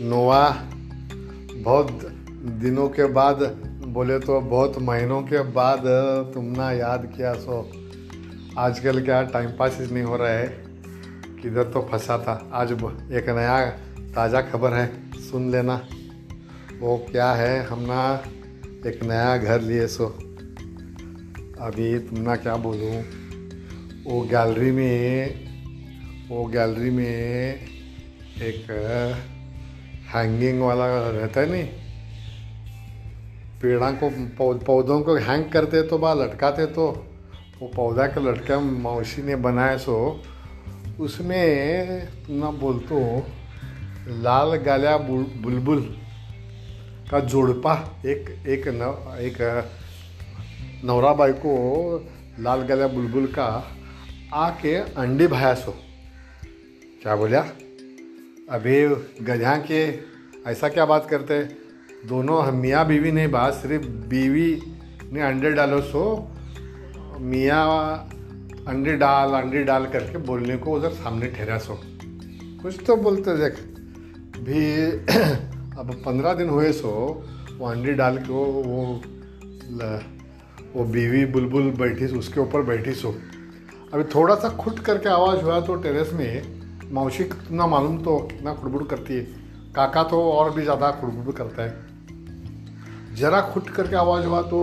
नोवा बहुत दिनों के बाद बोले तो बहुत महीनों के बाद तुमने याद किया, सो आजकल क्या टाइम पास ही नहीं हो रहा है। किधर तो फंसा था। आज एक नया ताज़ा खबर है, सुन लेना। वो क्या है हमना एक नया घर लिए, सो अभी तुमना क्या बोलूँ? वो गैलरी में, वो गैलरी में एक हैंगिंग वाला रहता है नहीं। पेड़ा को पौधों को हैंग करते तो बा लटकाते तो। वो पौधा का लटका मौसी ने बनाए सो उसमें ना बोलतो लाल गाल्या बुलबुल का जोड़पा एक एक न, एक नवरा बाई को लाल गाल्या बुलबुल का आके अंडे भाया सो। क्या बोलिया? अभी गधा के, ऐसा क्या बात करते? दोनों मियाँ बीवी नहीं बात सिर्फ़ बीवी ने अंडे डालो, सो मियाँ अंडे डाल अंडे डाल करके बोलने को उधर सामने ठहरा, सो। कुछ तो बोलते, देख। भी अब पंद्रह दिन हुए, सो, वो अंडे डाल के वो वो वो बीवी बुलबुल बैठी, उसके ऊपर बैठी, सो। अभी थोड़ा सा खुट करके आवाज़ हुआ तो टेरेस में मौसी ना मालूम तो कितना खुड़बुड़ करती है। काका तो और भी ज़्यादा खुड़बुड़ करता है। ज़रा खुट करके आवाज़ हुआ तो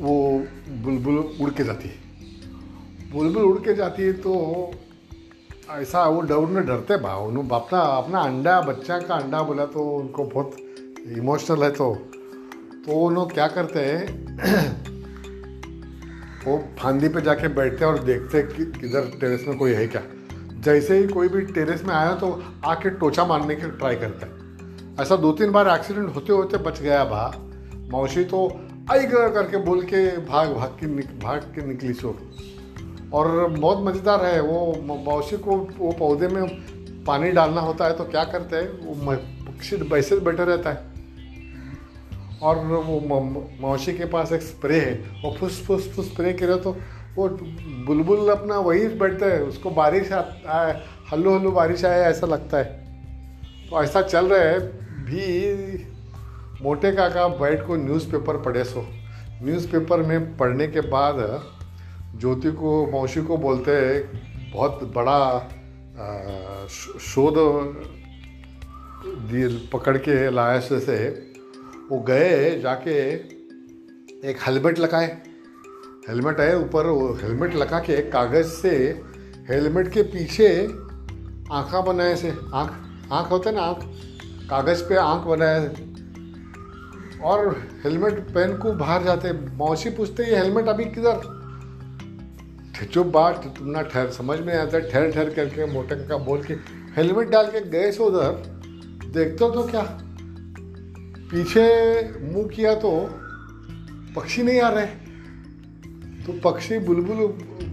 वो बुलबुल उड़ के जाती है। बुलबुल उड़ के जाती है तो ऐसा वो डर डरते भाव। उन्होंने अपना अपना अंडा, बच्चा का अंडा बोला तो उनको बहुत इमोशनल है तो। तो उन्होंने क्या करते हैं, वो फांदी पे जाके बैठते हैं और देखते हैं कि किधर टेरेस में कोई है क्या। जैसे ही कोई भी टेरेस में आया तो आके टोचा मारने की ट्राई करता है। ऐसा दो तीन बार एक्सीडेंट होते होते बच गया भा। मौसी तो आई करके बोल के भाग भाग के निक, भाग के निकली सो। और बहुत मज़ेदार है, वो मौसी को वो पौधे में पानी डालना होता है तो क्या करते हैं, वो पक्षी वैसे बैठे रहता है। और वो मौसी के पास एक स्प्रे है, वो फुस फुस फुस स्प्रे करे तो वो बुलबुल अपना वही बैठता है, उसको बारिश आए हल्लू हल्लो बारिश आए, ऐसा लगता है। तो ऐसा चल रहा है, भी मोटे काका बैठ को न्यूज़पेपर पढ़े सो। न्यूज़पेपर में पढ़ने के बाद ज्योति को, मौसी को बोलते हैं, बहुत बड़ा शोध पकड़ के लाया से वो गए जाके एक हेलमेट लगाए। हेलमेट है, ऊपर हेलमेट लगा के कागज़ से हेलमेट के पीछे आँखा बनाए से, आँख आँख होते ना आँख, कागज़ पे आँख बनाए और हेलमेट पहन को बाहर जाते मौसी पूछते ये हेलमेट अभी किधर? चुप बात तुमना ठहर, समझ में आता है ठहर ठहर करके मोटे का बोल के हेलमेट डाल के गए से उधर। देखते तो क्या? पीछे मुँह किया तो पक्षी नहीं आ रहे। तो पक्षी बुलबुल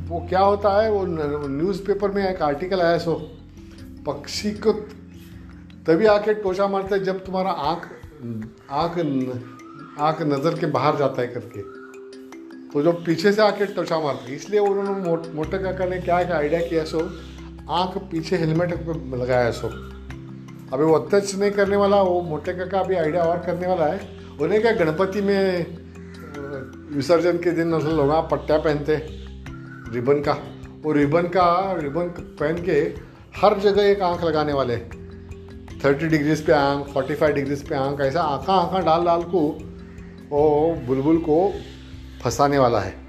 वो क्या होता है वो न्यूज़पेपर में एक आर्टिकल आया सो पक्षी को तभी आके टोचा मारता है जब तुम्हारा आँख आँख आँख नज़र के बाहर जाता है करके। तो जो पीछे से आके टोचा मारता है इसलिए उन्होंने मोट, मोटे काका ने क्या आइडिया किया सो आँख पीछे हेलमेट पे लगाया सो। अभी वो अत्यच नहीं करने वाला वो मोटे काका अभी आइडिया और करने वाला है। उन्हें क्या गणपति में विसर्जन के दिन लोग पट्टा पहनते, रिबन का। वो रिबन का, रिबन पहन के हर जगह एक आँख लगाने वाले। थर्टी डिग्रीज पे आँख, फोर्टी फाइव डिग्रीज पे आँख, ऐसा आँखा आंखा डाल डाल को, वो बुलबुल को फंसाने वाला है।